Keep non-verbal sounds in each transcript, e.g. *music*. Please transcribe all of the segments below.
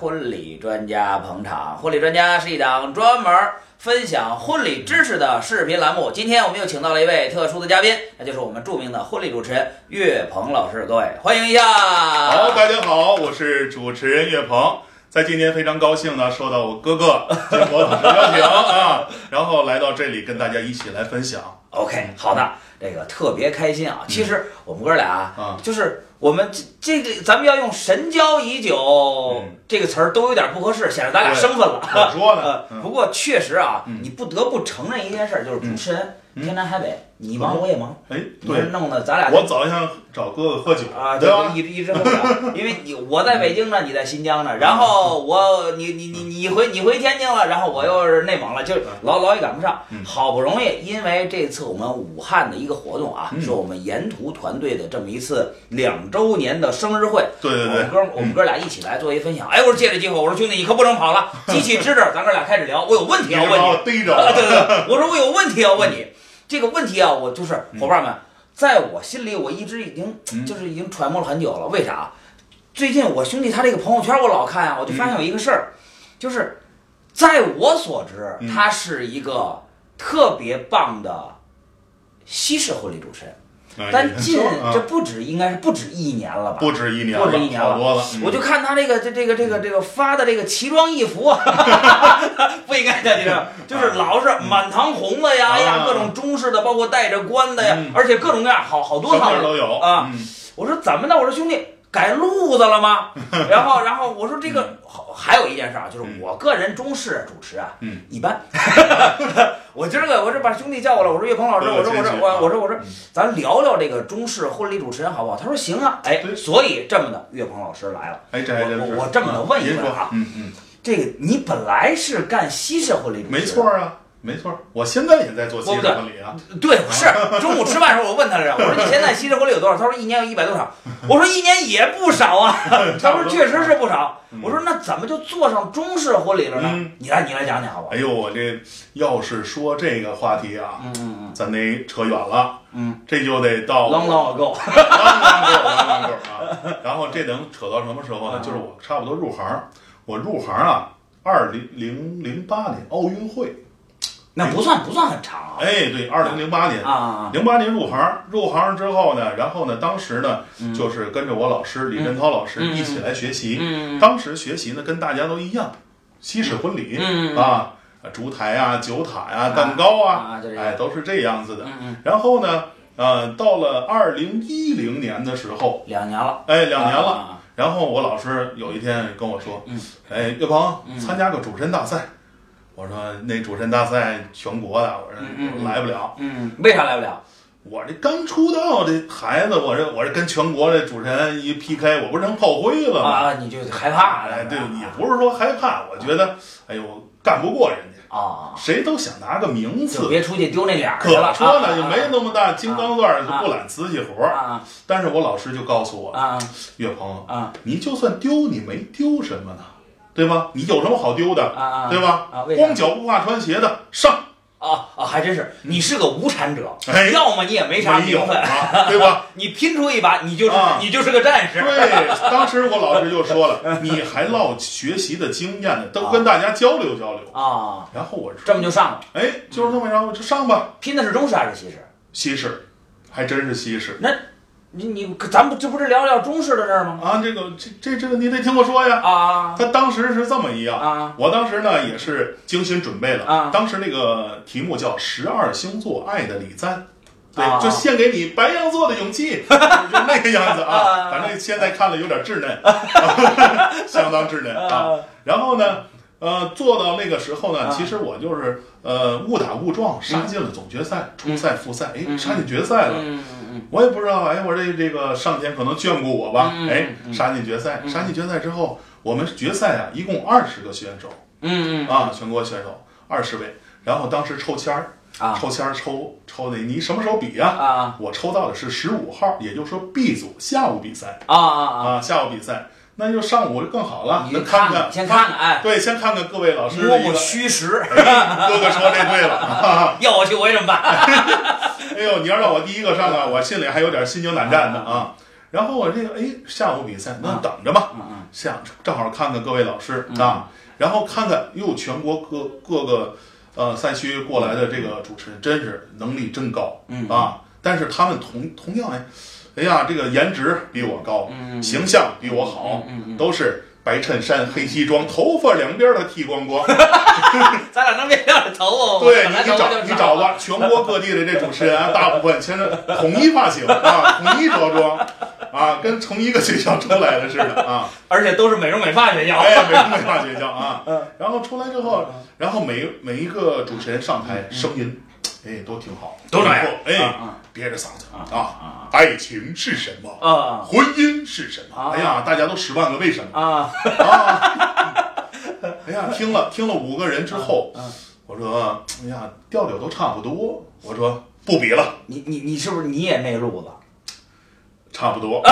婚礼专家捧场。婚礼专家是一档专门分享婚礼知识的视频栏目。今天我们又请到了一位特殊的嘉宾，那就是我们著名的婚礼主持人岳鹏老师。各位欢迎一下。好，大家好，我是主持人岳鹏。在今天非常高兴呢，受到我哥哥金国老师邀请啊，然后来到这里跟大家一起来分享。OK，好的，这个特别开心啊。其实我们哥俩啊就是我们这这个，咱们要用“神交已久”嗯。这个词儿都有点不合适，显得咱俩生分了。*laughs* 我说呢不过确实啊，嗯。你不得不承认一件事儿，就是主持人嗯。天南海北，你忙我也忙，哎，对，弄得咱俩我早想找哥哥喝酒啊，对吧？一直一直喝不了，因为你我在北京呢，你在新疆呢，然后我你你你你回你回天津了，然后我又是内蒙了，就老老也赶不上嗯。好不容易，因为这次我们武汉的一个活动啊，嗯是我们沿途团队的这么一次两周年的生日会，对对对我们，哥我们哥俩一起来做一分享。哎，我说借这机会，我说兄弟你可不能跑了，*laughs* 机器支着，咱哥俩开始聊，我有问题要问你。我逮着啊，对了。对对，我说我有问题要问你，这个问题啊，我就是伙伴们，在我心里我一直已经嗯就是已经揣摩了很久了。为啥？最近我兄弟他这个朋友圈我老看啊，我就发现有一个事儿，就是在我所知，嗯他是一个特别棒的西式婚礼主持人，哎但近这不止应该是不止一年了吧？不止一年了，不止一年了我就看他这个这这个这个这个发的这个奇装异服啊，不应该的，你知道，就是老是满堂红的呀，哎呀，啊各种中式的，包括带着冠的呀嗯，而且各种各样，好好多套都有啊。嗯我说怎么的？我说兄弟改路子了吗？*laughs* 然后然后我说这个好还有一件事啊，就是我个人中式主持啊，嗯一般。*laughs* 我今儿个我这把兄弟叫过来，我说岳鹏老师，我说我说我我说我说嗯咱聊聊这个中式婚礼主持人好不好？他说行啊，哎，所以这么的，岳鹏老师来了。哎。我我这么的问一问啊嗯嗯，这个你本来是干西式婚礼主持，没错，啊，没错，我现在也在做西式婚礼啊。对，是中午吃饭的时候我问他来着，我说你现在西式婚礼有多少？他说一年有一百多场，我说一年也不少啊，*laughs* 他说确实是不少，我说那怎么就做上中式婚礼了呢嗯？你来你来讲讲好不好哎？呦，我这要是说这个话题啊，嗯嗯咱得扯远了，嗯，这就得到嗯，long long ago，当当够 *laughs* 当当够啊！然后这能扯到什么时候呢？啊就是我差不多入行，我入行啊，二零零零八年奥运会，那不算不算很长啊哎，对，二零零八年。啊零八年入行，入行之后呢，然后呢，当时呢，嗯就是跟着我老师李振涛老师嗯一起来学习。嗯当时学习呢，跟大家都一样，西式婚礼嗯啊，烛台啊、酒塔呀、蛋糕啊哎，都是这样子的。然后呢，呃，到了二零一零年的时候，两年了，哎，两年了。啊，然后我老师有一天跟我说嗯：“哎，岳鹏嗯，参加个主持人大赛。”我说：“那主持人大赛全国的，我说来不了。嗯，为啥来不了？我这刚出道的孩子，我这我这跟全国的主持人一 PK，我不是成炮灰了吗？啊，你就害怕哎，对，你也不是说害怕，我觉得，哎呦，干不过人家，啊，谁都想拿个名就次。别出去丢那脸儿可去了。说呢，啊就没那么大金刚钻，就啊不揽瓷器活儿。啊但是我老师就告诉我，啊岳鹏，啊你就算丢，你没丢什么呢？对吧？你有什么好丢的？啊啊！对吧？啊，光脚不怕穿鞋的上，啊啊，还真是，你是个无产者，哎要么你也没啥没有名分，啊，*laughs* 对吧？*laughs* 你拼出一把，你就是啊你就是个战士。对，当时我老师就说了，你还落学习的经验呢，都跟大家交流交流。啊，然后我说，这么就上了，哎，就是这么着，就上吧。拼的是中式还是西式？西式，还真是西式你你咱不这不是聊聊中式的事儿吗？啊！这个这这这个你得听我说呀。啊他当时是这么一样，啊我当时呢也是精心准备了，啊当时那个题目叫《十二星座爱的礼赞》，对，啊就献给你白羊座的勇气，*laughs* 就那个样子啊。啊反正现在看了有点稚嫩，*laughs* 相当稚嫩啊。啊然后呢，呃，做到那个时候呢，啊其实我就是呃误打误撞杀进了总决赛、初赛、复赛，哎，嗯杀进决赛了。嗯嗯我也不知道，哎，我这这个上天可能眷顾我吧，嗯哎嗯，杀进决赛，嗯。杀进决赛之后，我们决赛啊，一共二十个选手嗯嗯啊，全国选手二十位，然后当时抽签儿，啊。抽签儿抽抽的，你什么时候比呀？啊。我抽到的是十五号，也就是说 B 组下午比赛。啊啊啊！啊，下午比赛，那就上午就更好了，你那看看先看看，哎，对，先看看各位老师摸摸。虚实，哎哥哥说这对了，*laughs* 要我去我也这么办。*laughs* 哎呦，你要让我第一个上啊，我心里还有点心惊胆战的啊。然后我这个哎，下午比赛那啊等着吧。嗯想正好看看各位老师嗯啊，然后看看哟，全国各各个呃赛区过来的这个主持人，真是能力真高嗯啊！但是他们同同样哎，哎呀，这个颜值比我高，嗯形象比我好，都是白衬衫、黑西装，头发两边的剃光光。*laughs* 咱俩能别这样头发？对你，你找你找吧，全国各地的这主持人啊，*laughs* 大部分全是统一发型啊，统一着装啊，跟从一个学校出来的似的啊。而且都是美容美发学校。哎，美容美发学校啊 *laughs* 嗯。然后出来之后，然后每每一个主持人上台，声音哎都挺好，都这样哎啊，憋着嗓子啊啊。爱情是什么？啊婚姻是什么？啊哎呀，大家都十万个为什么啊啊！*laughs* 哎呀，听了听了五个人之后我说，哎呀，调调都差不多。我说不比了，你你你是不是你也那路子？差不多。*laughs*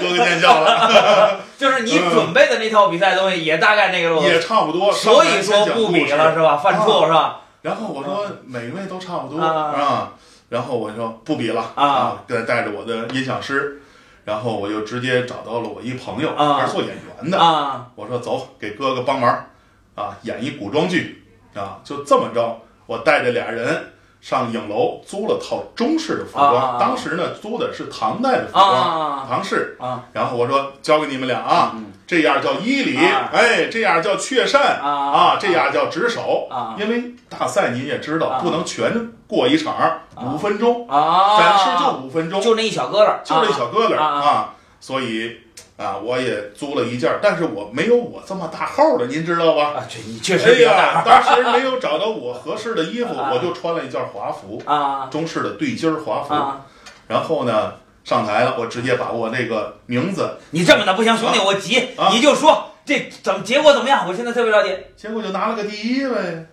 哥哥见笑了，*laughs* 就是你准备的那套比赛东西也大概那个路子，也差不多。所以说不比了是吧？犯错是吧？然后我说每位都差不多啊。啊，然后我说不比了啊，再带着我的音响师，然后我就直接找到了我一朋友，啊。他是做演员的，啊。我说走，给哥哥帮忙啊，演一古装剧啊，就这么着，我带着俩人上影楼租了套中式的服装，啊当时呢租的是唐代的服装，啊唐式，啊。然后我说交给你们俩啊，嗯这样叫衣礼，啊。哎，这样叫雀扇啊啊，这样叫执手啊。因为大赛您也知道，啊。不能全过一场五分钟，啊！展示就五分钟，就那一小疙瘩，就这一小疙瘩啊，所以啊，我也租了一件儿，但是我没有我这么大号的，您知道吧？啊，这你确哎实比较呀，大当时没有找到我合适的衣服，啊我就穿了一件华服，啊中式的对襟儿华服。啊！然后呢，上台了，我直接把我那个名字，你这么的不行，兄弟，我急，啊你就说这怎么结果怎么样？我现在特别着急。结果就拿了个第一呗，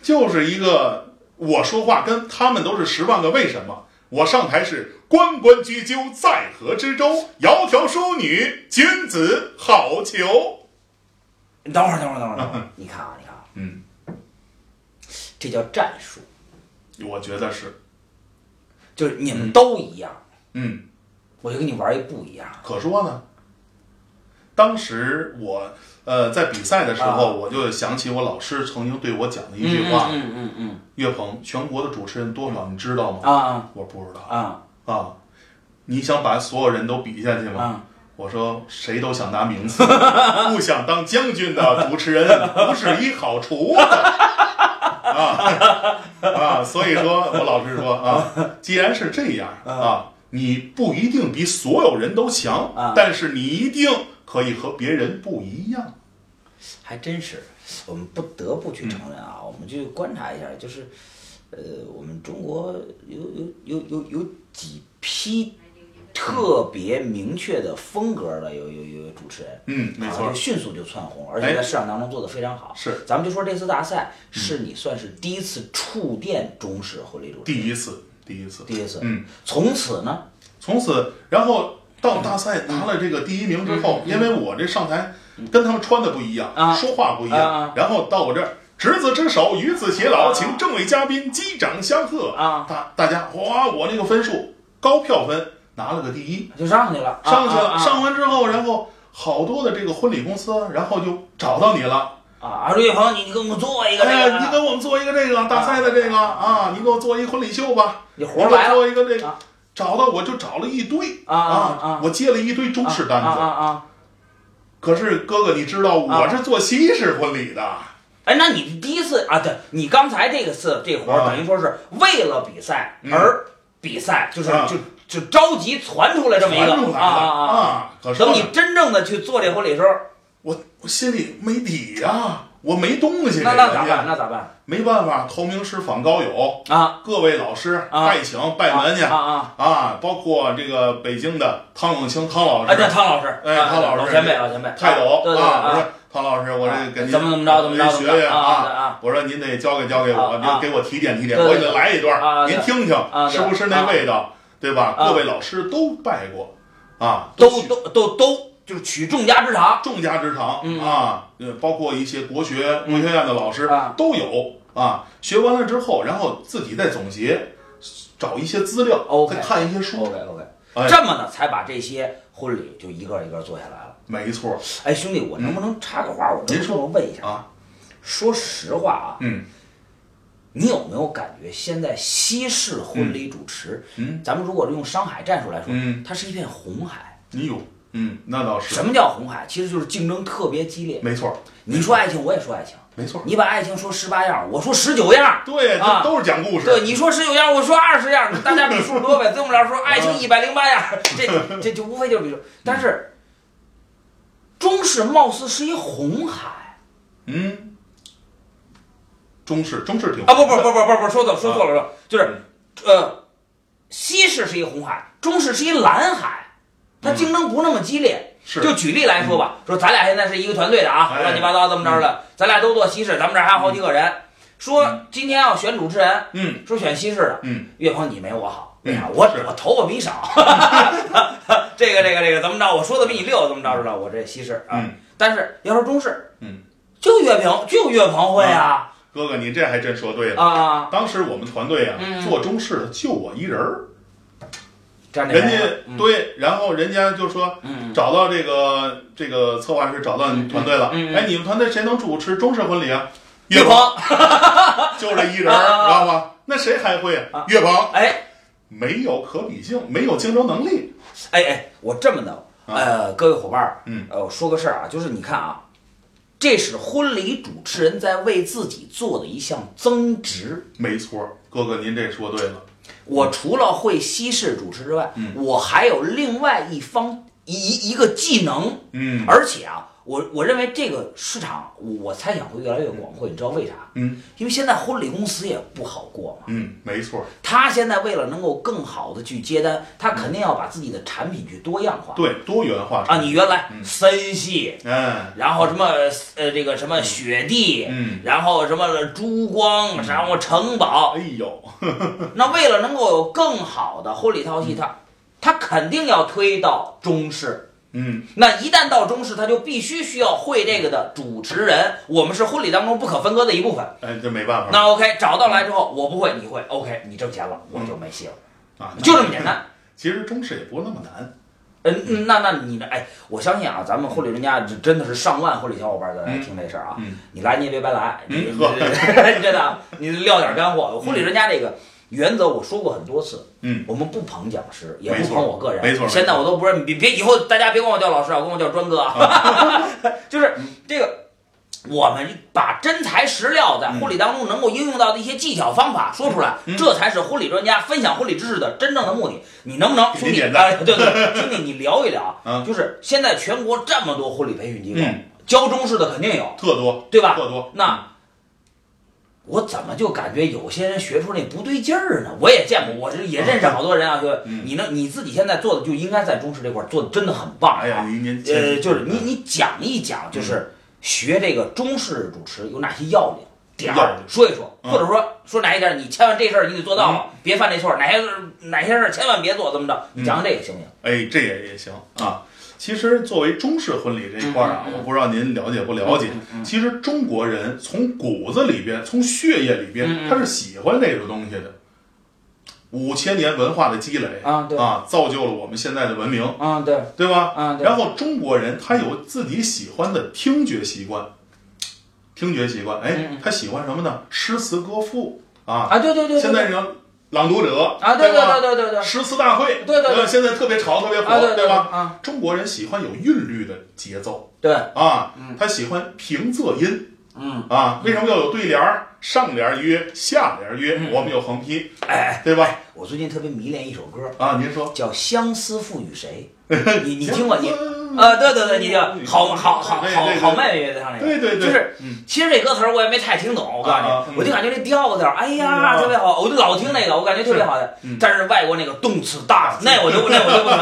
就是一个我说话跟他们都是十万个为什么。我上台是关关雎鸠，在河之洲，窈窕淑女，君子好逑。你等会儿，等会儿，等会儿，等会儿，你看啊，你看啊，嗯，这叫战术，我觉得是，就是你们都一样，嗯，我就跟你玩一不一样。可说呢。当时我呃在比赛的时候，啊。我就想起我老师曾经对我讲的一句话：嗯嗯嗯岳鹏，全国的主持人多少你知道吗？嗯啊。我不知道。啊啊。你想把所有人都比下去吗？啊我说谁都想拿名次，*laughs* 不想当将军的主持人不是一好厨子啊啊！所以说我老师说啊，既然是这样啊，你不一定比所有人都强啊，但是你一定可以和别人不一样。还真是，我们不得不去承认啊，我们去观察一下，就是，呃，我们中国有有有有有几批特别明确的风格的有有有主持人，嗯，没错啊就，迅速就窜红，而且哎在市场当中做得非常好。是。咱们就说这次大赛是你算是第一次触电中式婚礼主持，第一次，第一次，第一次，嗯，从此呢，从此，然后到大赛拿了这个第一名之后，嗯嗯因为我这上台跟他们穿的不一样，啊说话不一样，然后到我这儿，执子之手，与子偕老，啊。请众位嘉宾击掌相贺。啊，大大家哇，我那个分数高票分拿了个第一，就上去了，啊上去了，啊上完之后，然后好多的这个婚礼公司，然后就找到你了，啊瑞，鹏，你你给我们做一个这哎，个，你给我们做一个这个大赛的这个啊，你给我做一婚礼秀吧，你活儿来了。做一个这个啊，找到我就找了一堆。啊啊啊我接了一堆中式单子。啊啊啊！可是哥哥，你知道我是做西式婚礼的，哎，那你第一次啊？对，你刚才这个次这活儿，啊等于说是为了比赛嗯而比赛，就是啊就就着急传出来这么一个啊啊！可是等你真正的去做这婚礼的时候，我我心里没底呀、我没东西，这个那那咋办？那咋办没办法，投名师访高友，啊？各位老师啊拜请拜门去啊啊！啊，包括这个北京的汤永清汤老师哎，对，汤老师，哎啊汤老师老前辈，老前辈，泰斗对对啊，我啊说汤老师，我这给您怎么怎么着怎么着学学啊啊我说您得教给教给我，您给我提点提点，我给他来一段您听听是不是那味道，对吧？啊。各位老师都拜过啊，都都都都就是取众家之长众家之长嗯。啊，呃，包括一些国学国学院的老师啊。都有啊。学完了之后，然后自己再总结，找一些资料，再看一些书。，OK OK，哎。这么呢才把这些婚礼就一个一个做下来了。没错哎，兄弟，我能不能插个话？我您说我问一下，啊，说实话啊，嗯你有没有感觉现在西式婚礼主持，嗯咱们如果用商海战术来说，嗯它是一片红海。你有嗯，那倒是什么叫红海？其实就是竞争特别激烈。没错你说爱情，我也说爱情。没错，你把爱情说十八样，我说十九样。对，啊这都是讲故事。对，你说十九样，我说二十样，大家比数多呗。这么着说，爱情一百零八样，这这就无非就是比如。但是中式貌似是一红海嗯，中式中式挺啊！不不不不不不，说错说错了，说就是呃，西式是一红海，中式是一蓝海，它竞争不那么激烈。是。就举例来说吧，说咱俩现在是一个团队的啊，哎乱七八糟这么着的，咱俩都做西式，咱们这儿还有好几个人。说今天要选主持人，嗯。说选西式的，嗯，岳鹏你没我好，为啥？嗯我是。我头发比你少，*laughs* 这个这个这个怎么着？我说的比你溜，怎么着知道？我这西式啊，嗯。但是要说中式，嗯，就岳鹏就岳鹏会啊。哥哥，你这还真说对了。啊，当时我们团队啊，嗯。做中式的就我一人儿，人家对，然后人家就说嗯。找到这个这个策划师找到你团队了，哎，你们团队谁能主持中式婚礼啊？岳鹏，鹏，*laughs* 就这一人儿，知道吗？那谁还会啊？啊？岳鹏。哎没有可比性，没有竞争能力。哎哎，我这么的，呃，各位伙伴嗯呃，我说个事儿啊，就是你看啊，这是婚礼主持人在为自己做的一项增值。没错，哥哥您这说对了。我除了会西式主持之外，嗯我还有另外一方一一个技能，嗯而且啊，我我认为这个市场，我猜想会越来越广阔。你知道为啥？嗯因为现在婚礼公司也不好过嘛。嗯，没错，他现在为了能够更好的去接单，他肯定要把自己的产品去多样化。对，多元化啊，你原来嗯森系，嗯，然后什么呃这个什么雪地，嗯，然后什么珠光，然后城堡，哎呦，*laughs* 那为了能够有更好的婚礼套嗯系，他他肯定要推到中式。嗯那一旦到中式，他就必须需要会这个的主持人，我们是婚礼当中不可分割的一部分。哎，这没办法。那 OK，找到来之后，我不会，你会，OK，你挣钱了，我就没戏了，啊，就这么简单。其实中式也不是那么难。嗯，嗯那那你呢？哎，我相信啊，咱们婚礼专家这真的是上万婚礼小伙伴在来听这事儿啊。嗯你来你也别白来，你真的啊，你撂点干货。婚礼专家这个原则我说过很多次，嗯，我们不捧讲师，也不捧我个人，没错现在我都不是，别别以后大家别管我叫老师啊，管我叫专哥啊。*laughs* 就是这个，我们把真材实料在婚礼当中能够应用到的一些技巧方法说出来，嗯这才是婚礼专家分享婚礼知识的真正的目的。你能不能，兄弟？点赞哎，对对，兄弟，*laughs* 你聊一聊嗯就是现在全国这么多婚礼培训机构嗯，教中式的肯定有，特多，对吧？特多。那我怎么就感觉有些人学出那不对劲儿呢？我也见过，我这也认识好多人啊，就嗯你呢你自己现在做的就应该在中式这块儿做的真的很棒哎呀，啊。您您呃，就是你你讲一讲，就是学这个中式主持有哪些要领点儿，说一说，嗯或者说说哪一点儿你千万这事儿你得做到了，别犯这错儿，哪些哪些事儿千万别做，怎么着？你讲讲这个行不行？哎，这也也行啊。其实作为中式婚礼这一块儿啊我不知道您了解不了解。其实中国人从骨子里边，从血液里嗯边，嗯他是喜欢这个东西的。五千年文化的积累啊对啊，造就了我们现在的文明，啊，对，对吧？然后中国人他有自己喜欢的听觉习惯，听觉习惯，哎他喜欢什么呢？诗词歌赋啊。啊，对对对，现在这个朗读者啊，对对对对对对，诗词大会，对对对呃现在特别潮，特别火，对吧？啊，中国人喜欢有韵律的节奏对，啊嗯，他喜欢平仄音嗯，啊。为什么要有对联儿？上联约，下联约，嗯我们有横批，哎，对吧？我最近特别迷恋一首歌，啊，您说，叫《相思赋予谁》，*laughs* 你你听过你？啊，对对对，你听，好好好好好妹妹乐队唱那个，对对对，就是嗯其实这歌词儿我也没太听懂，我告诉啊你，我就感觉这调调，哎呀，嗯特别好，我就老听那个，我感觉特别好的嗯。但是外国那个动词大，*laughs* 那我就那我就不行。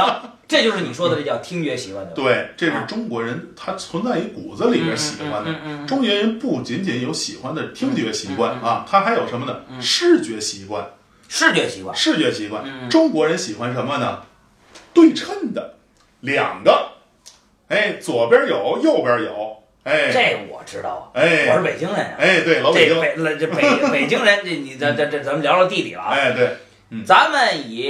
这就是你说的这叫听觉习惯的。对，这是中国人他存在于骨子里边喜欢的。中原人不仅仅有喜欢的听觉习惯啊，他还有什么呢？视觉习惯。视觉习惯。视觉习惯嗯，中国人喜欢什么呢？对称的，两个，哎，左边有，右边有，哎，这我知道啊，哎我是北京人啊。哎，对，老北京，这北这北北京人，这你这这这咱们聊聊地理了啊。哎，对，嗯。咱们以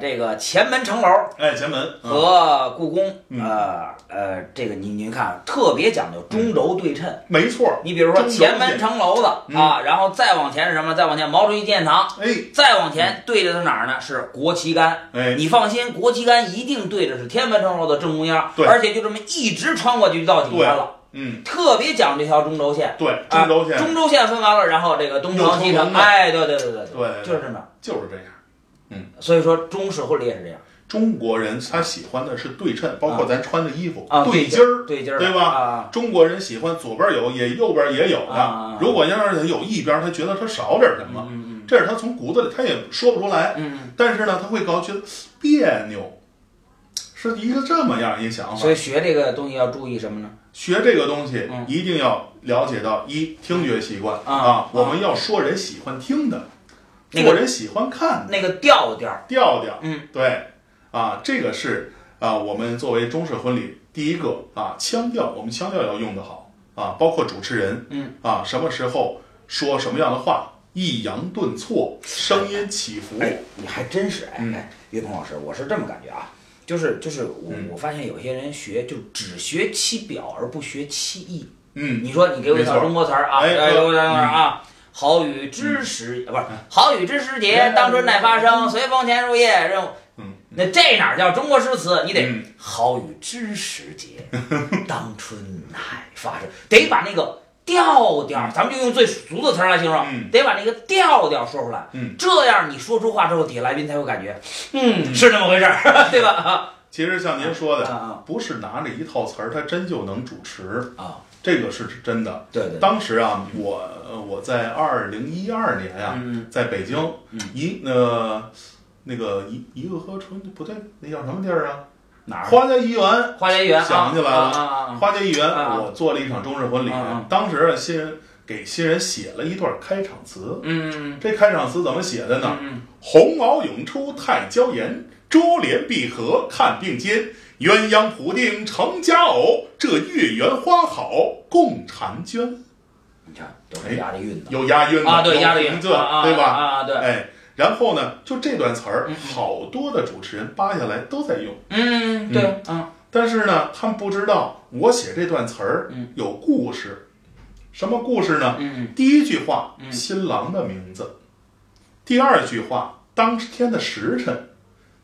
这个前门城楼哎，前门。嗯。和故宫，嗯。呃呃，这个您您看特别讲究中轴对称。没错，你比如说前门城楼子嗯。啊，然后再往前是什么？再往前毛主席纪念堂，哎。再往前对着的哪儿呢？是国旗杆。哎，你放心，国旗杆一定对着是天安门城楼的正中央，对。而且就这么一直穿过去就到底下了，嗯，特别讲这条中轴线。对，啊中轴线。中轴线分完了，然后这个东城西城，哎，对对对对对就是这么。就是这样。所以说中式婚礼也是这样。中国人他喜欢的是对称，包括咱穿的衣服啊，对襟儿。对襟儿，对吧？啊，中国人喜欢左边有，也右边也有的。如果要是有一边，他觉得他少点什么，嗯嗯这是他从骨子里他也说不出来。嗯嗯，但是呢，他会搞觉得别扭，是一个这么样一想法。所。以学这个东西要注意什么呢？学这个东西嗯。一定要了解到一听觉习惯啊啊，我们要说人喜欢听的，那个做人喜欢看那个调调，调调。嗯，对，啊，这个是啊，我们作为中式婚礼第一个啊腔调，我们腔调要用得好啊，包括主持人，嗯啊，什么时候说什么样的话，抑扬顿挫，声音起伏，哎，你还真是哎岳鹏老师，我是这么感觉啊，就是就是我嗯我发现有些人学就只学其表而不学其意。嗯，你说你给我一套中国词儿啊，哎哎，给我词儿啊。好雨知时，不是好雨知时节，哎当春乃发生，随风潜入夜。任务。嗯，那这哪叫中国诗词？你得嗯。好雨知时节，*laughs* 当春乃发生，得把那个调调，咱们就用最俗的词儿来形容，嗯。得把那个调调说出来。嗯，这样你说出话之后，底下来宾才有感觉，嗯，是那么回事儿，*laughs* 对吧？其实像您说的，啊不是拿着一套词儿，他真就能主持，啊啊，这个是真的。对对，当时啊，我呃我在二零一二年啊、嗯在北京嗯一呃那个一一个河春不对，那叫什么地儿啊？哪儿？花家怡园。花家怡园想起来了花家怡园，啊我做了一场中式婚礼当时啊新人给新人写了一段开场词。嗯这开场词怎么写的呢？嗯鸿毛涌出太娇颜，珠联璧合看并肩，鸳鸯谱定成佳偶，这月圆花好共婵娟。你看都是押着韵的有押韵的，啊，对，有押着韵平仄，啊啊对吧？啊，对，哎，然后呢，就这段词儿嗯，好多的主持人扒下来都在用，嗯，对，嗯。但是呢，他们不知道我写这段词儿嗯。有故事。什么故事呢？嗯。第一句话，嗯。新郎的名字；第二句话，当天的时辰；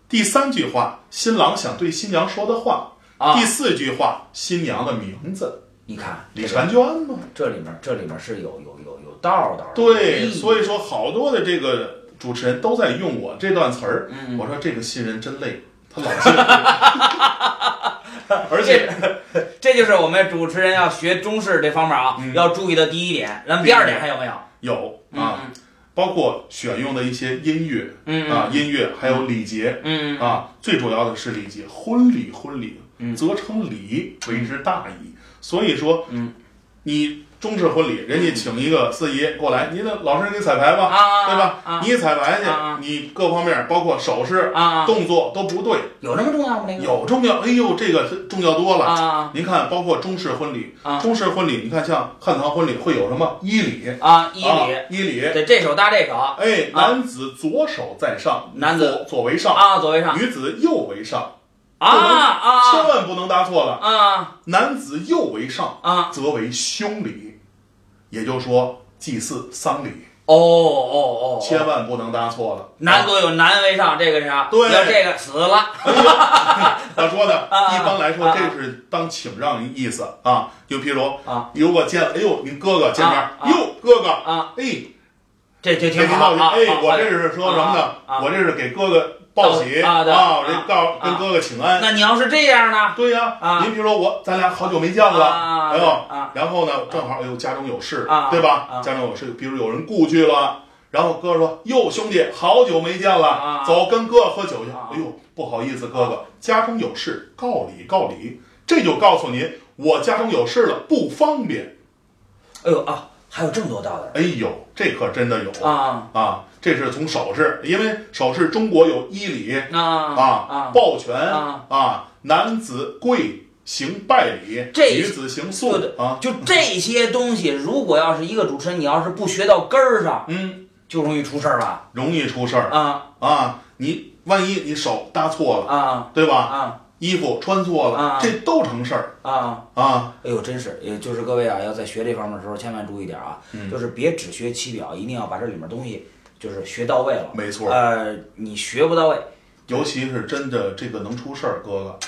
第三句话，新郎想对新娘说的话；啊第，四句话，新娘的名字。你看李婵娟吗，这里面这里面是有有有有道道的，对，所以说好多的这个主持人都在用我这段词儿。嗯我说这个新人真累，他老记。*laughs* 而且，*laughs* 这就是我们主持人要学中式这方面啊，嗯要注意的第一点。咱们第二点还有没有？有嗯啊，包括选用的一些音乐嗯啊，音乐还有礼节嗯啊，最主要的是礼节，婚礼婚礼嗯。则称礼，为之大矣。所以说，嗯，你中式婚礼，人家请一个司仪过来，你的老师给你彩排吧，啊，对吧？啊你彩排去啊，你各方面包括手势、啊，动作都不对，有那么重要吗？那个？有重要，哎呦，这个重要多了。啊您看，包括中式婚礼，啊。中式婚礼，你看像汉唐婚礼会有什么衣礼？啊，依啊礼，衣礼。对，这手搭这手。哎，啊。男子左手在上，男子左左为上，啊，左为上。女子右为上，啊啊。千万不能搭错了。啊。男子右为上，啊！则为兄礼，也就是说祭祀丧礼，哦哦哦，千万不能答错了。男左有男为上，这个是啥？对要这个死了他说的，*laughs* 啊一般来说啊这是当请让意思啊。就譬如啊，如果见了，哎呦，您哥哥见面哟，哥哥，啊，哎，这这挺好啊。哎啊，我这是说什么呢？我这是给哥哥报喜啊这啊告跟哥哥请安。那你要是这样呢？对呀啊，您比如说我，咱俩好久没见了，啊哎呦啊，然后呢，正好哎呦家中有事啊，对吧啊？家中有事，比如有人故去了，然后哥说：“哟，兄弟，好久没见了啊，走，跟哥喝酒去。”啊哎呦，不好意思，哥哥，家中有事，告礼告礼。这就告诉您，我家中有事了，不方便。哎呦啊，还有这么多道理哎呦，这可真的有啊啊！这是从首饰，因为首饰中国有衣礼啊啊啊，抱拳啊啊，男子跪行拜礼，这女子行肃对啊。就这些东西，如果要是一个主持人，你要是不学到根儿上，嗯，就容易出事儿吧？容易出事儿啊啊！你万一你手搭错了，啊对吧？啊衣服穿错了，啊。这都成事儿。啊！啊！哎呦，真是，也就是各位啊，要在学这方面的时候，千万注意点啊，嗯。就是别只学其表，一定要把这里面东西就是学到位了。没错，呃，你学不到位，尤其是真的这个能出事儿，哥哥。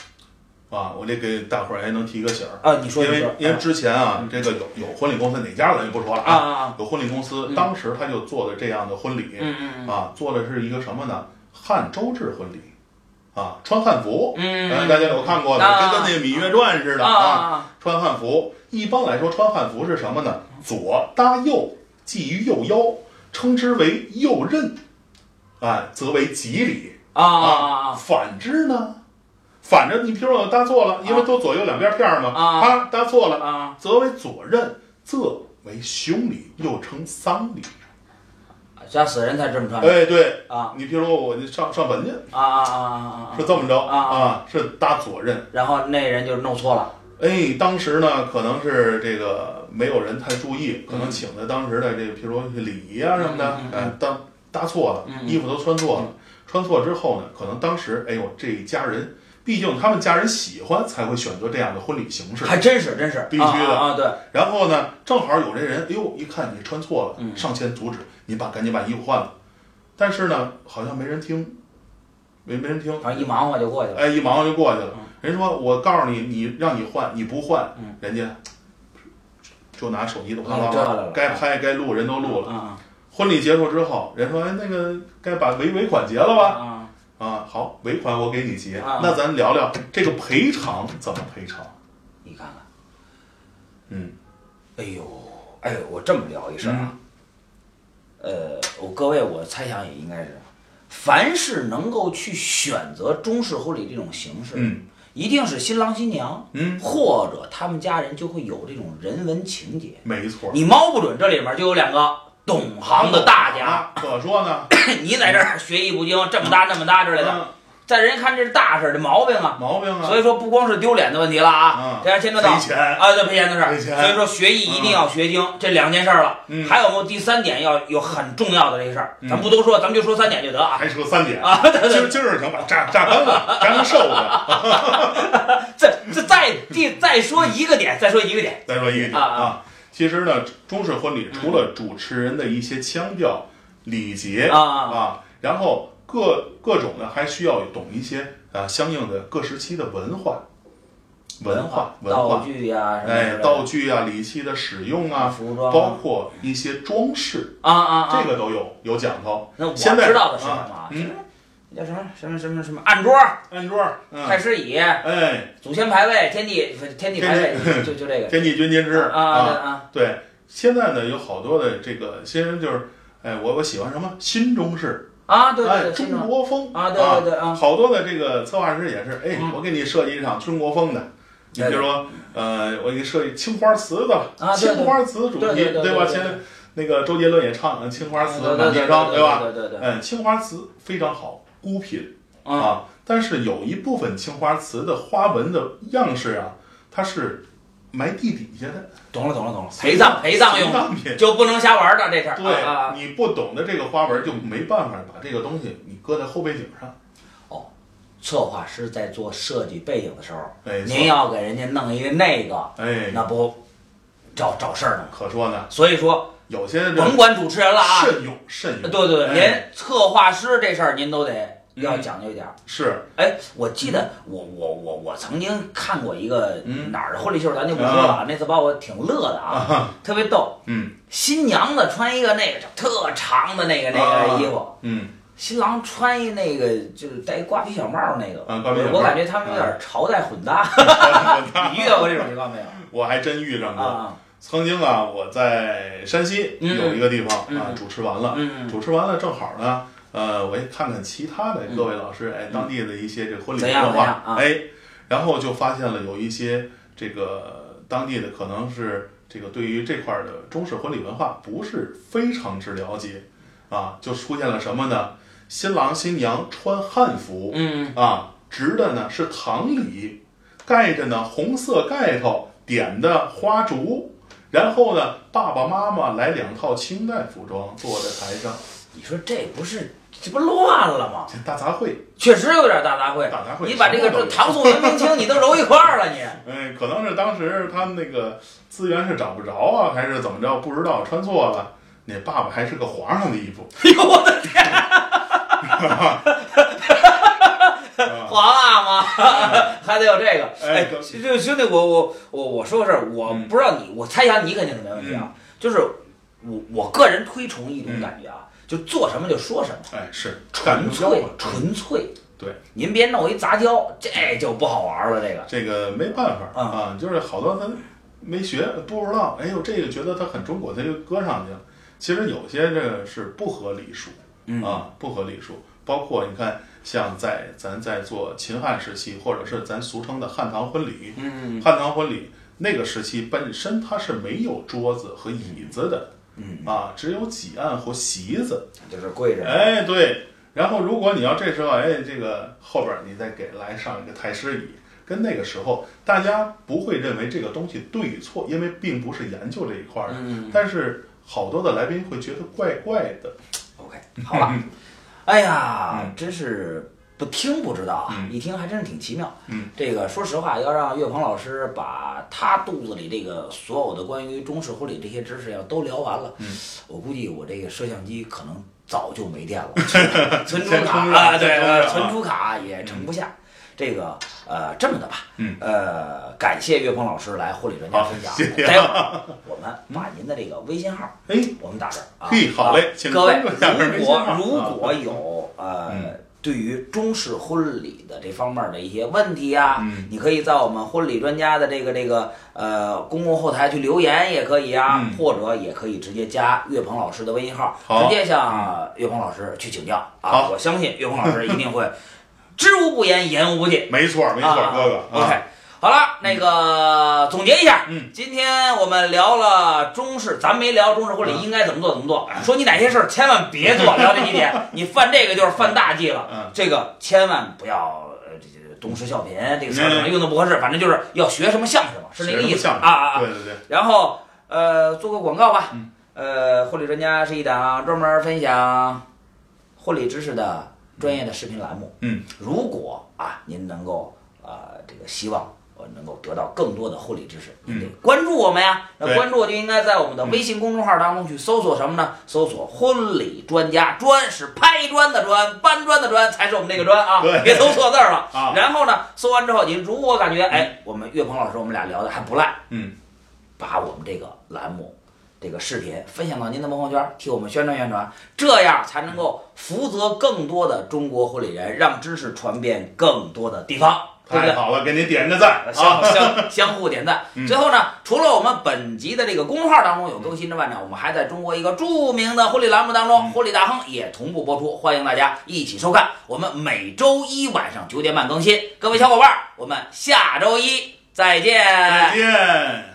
啊，我得给大伙儿还能提个醒儿，啊，你说因为因为之前啊，这个有有婚礼公司哪家咱就不说了啊。啊啊，有婚礼公司嗯。当时他就做的这样的婚礼嗯。啊，做的是一个什么呢？汉周制婚礼啊，穿汉服。嗯，呃，大家有看过的，啊跟跟那个《芈月传》似的啊穿汉服。一般来说，穿汉服是什么呢？左搭右，系于右腰，称之为右衽，哎，则为吉礼。啊！反之呢，反着你比如说我搭错了，因为都左右两边片儿嘛，啊啪搭错了，啊则为左衽，则为凶礼，又称丧礼。啊！家死人才这么穿哎，对啊你比如说我上上坟去，啊啊啊啊啊！是这么着啊啊，是搭左衽。然后那人就弄错了，哎，当时呢，可能是这个没有人太注意，可能嗯请的当时的这个，譬如说礼仪啊什么的哎，搭搭错了，嗯衣服都穿错了，穿错之后呢，可能当时，哎呦，这一家人，毕竟他们家人喜欢，才会选择这样的婚礼形式。还真是真是必须的啊啊！对，然后呢，正好有这人，哎呦，一看你穿错了，嗯上前阻止，你把赶紧把衣服换了。但是呢，好像没人听，没没人听，反正一忙活就过去了。哎，一忙活就过去了嗯。人说：“我告诉你，你让你换，你不换，嗯人家就拿手机都啪哎啪啪这来了，该拍该录人都录了。啊婚礼结束之后，人说：‘哎，那个该把尾尾款结了吧好，尾款我给你结。啊那咱聊聊这个赔偿怎么赔偿？你看看，嗯，哎呦，哎呦，我这么聊一事儿啊，呃，我各位我猜想也应该是，凡是能够去选择中式婚礼这种形式，嗯一定是新郎新娘，嗯，或者他们家人就会有这种人文情节。没错。你猫不准这里面就有两个懂行的大家，啊，可说呢，*coughs* 你在这儿学艺不精，这么大那么大之类的，嗯。在人家看这是大事儿，这毛病啊。毛病啊，所以说，不光是丢脸的问题了啊嗯，这还牵扯到赔钱。啊，对赔钱的事儿。赔钱。所以说，学艺一定要学精，这两件事儿了。嗯。还有没有第三点要有很重要的这个事儿？嗯。咱不多说，咱们就说三点就得啊。还说三点。啊！今儿今儿想把榨榨干了，榨成瘦了。这 *laughs* 这再第再说一个点，再说一个点。再说一个点啊啊。啊，其实呢，中式婚礼除了主持人的一些腔调、礼节啊啊啊，然后各各种呢还需要懂一些啊相应的各时期的文化、文化、文道化，具呀，哎，道具啊、礼器的使用啊，服装包括一些装饰，啊啊啊，这个都有有讲头。那我现在知道的是什么？啊？啊嗯。什么叫什么什么什么什么案桌、案桌，嗯，太师椅、哎，祖先牌位、天地天地牌位，就就这个 *laughs* 天地君亲师啊啊对现在呢有好多的这个新人就是，哎，我我喜欢什么新中式，啊！对对哎，对，中国风啊，对对对啊，好多的这个策划师也是，哎嗯，我给你设计一场中国风的，你比如说，呃，我给你设计青花瓷的，青花瓷主题，对吧？对现在那个周杰伦也唱呃青花瓷满天伤，对吧？对对对，嗯，青花瓷非常好，孤品啊啊，但是有一部分青花瓷的花纹的样式啊，它是埋地底下的，懂了懂了懂了，陪葬陪葬用品。就不能瞎玩的这事儿。对、你不懂的这个花纹，就没办法把这个东西你搁在后背景上。哦策划师在做设计背景的时候，哎您要给人家弄一个那个，哎，那不找找事儿呢吗？可说呢，所以说，有些甭管主持人了啊，慎用慎用。对对对，哎连策划师这事儿您都得要嗯讲究一点儿。是哎，我记得我我我我曾经看过一个嗯哪儿的婚礼秀，咱就不说了啊，那次把我挺乐的啊，啊，特别逗。嗯新娘子穿一个那个特长的那个那个衣服，嗯，新郎穿一那个就是戴瓜皮小帽儿那个，嗯我感觉他们有点朝代混搭。*laughs* 你遇到过这种情况没有？我还真遇上过。啊，曾经啊，我在山西嗯。有一个地方啊嗯主持完了，嗯。主持完了正好呢，呃，我也看看其他的各位老师，哎，当地的一些这个婚礼文化哎，然后就发现了有一些这个当地的可能是这个对于这块儿的中式婚礼文化不是非常之了解啊，就出现了什么呢？新郎新娘穿汉服，嗯。啊，执的呢是唐礼，盖着呢红色盖头，点的花烛，然后呢，爸爸妈妈来两套清代服装，坐在台上，你说这不是这不乱了吗？这大杂烩，确实有点大杂烩。大杂烩你把这个这唐宋元明清你都揉一块儿了，你。*laughs* 哎，可能是当时他们那个资源是找不着啊，还是怎么着？不知道穿错了。那爸爸还是个皇上的衣服，*laughs* 哎呦我的天！*laughs* 皇阿玛还得有这个。哎，哎可这兄弟，我我我我说个事儿，我嗯不知道你，我猜想你肯定是没问题啊。就是我我个人推崇一种感觉啊，就做什么就说什么，哎，是纯粹纯粹。对，您别弄一杂交，这就不好玩了。这个这个没办法嗯啊，就是好多他没学不知道，哎呦，这个觉得他很中国，他就搁上去了。其实有些这个是不合礼数嗯啊，不合礼数。包括你看，像在咱在做秦汉时期，或者是咱俗称的汉唐婚礼，嗯汉唐婚礼那个时期本身它是没有桌子和椅子的，嗯，啊，只有几案和席子。就是跪着。哎，对。然后如果你要这时候，哎，这个后边你再给来上一个太师椅，跟那个时候大家不会认为这个东西对与错，因为并不是研究这一块儿的。嗯但是好多的来宾会觉得怪怪的。OK，好了。哎呀，嗯。真是不听不知道啊，嗯。一听还真是挺奇妙。嗯，这个说实话，要让岳鹏老师把他肚子里这个所有的关于中式婚礼这些知识要都聊完了，嗯，我估计我这个摄像机可能早就没电了，*laughs* 存储先卡啊，对，先充上啊呃存储卡也盛不下。这个呃，这么的吧，嗯，呃，感谢岳鹏老师来婚礼专家分享。谢谢。待会儿我们把您的这个微信号，哎，我们打这儿啊。嘿好嘞各位，如果如果有呃嗯。对于中式婚礼的这方面的一些问题啊，嗯。你可以在我们婚礼专家的这个这个呃公共后台去留言也可以啊，嗯。或者也可以直接加岳鹏老师的微信号，直接向岳鹏老师去请教。啊。好。我相信岳鹏老师一定会知无不言，言无不尽。没错没错，啊哥哥。啊 OK，好了，那个总结一下，嗯，今天我们聊了中式，咱没聊中式婚礼嗯应该怎么做怎么做。说你哪些事儿千万别做，*laughs* 聊这几点，你犯这个就是犯大忌了。嗯，这个千万不要呃，东施效颦这个词儿可能嗯用的不合适，反正就是要学什么像什么，是那个意思啊啊啊。对对对，然后呃，做个广告吧。嗯呃，婚礼专家是一档专门分享婚礼知识的专业的视频栏目。嗯，如果啊您能够呃这个希望我能够得到更多的婚礼知识，您得关注我们呀。那关注就应该在我们的微信公众号当中去搜索什么呢？搜索“婚礼专家”，专是拍砖的砖，搬砖的砖，才是我们这个砖啊对，别搜错字儿了。*laughs* 啊然后呢，搜完之后，您如果感觉哎，我们岳鹏老师我们俩聊的还不赖，嗯，把我们这个栏目、这个视频分享到您的朋友圈，替我们宣传宣传，这样才能够福泽更多的中国婚礼人，让知识传遍更多的地方，对不对？太好了，给您点个赞相啊！相相互点赞。*laughs* 嗯最后呢，除了我们本集的这个公众号当中有更新之外呢，我们还在中国一个著名的婚礼栏目当中，嗯婚礼大亨也同步播出，欢迎大家一起收看。我们每周一晚上九点半更新，各位小伙伴儿，我们下周一再见。再见。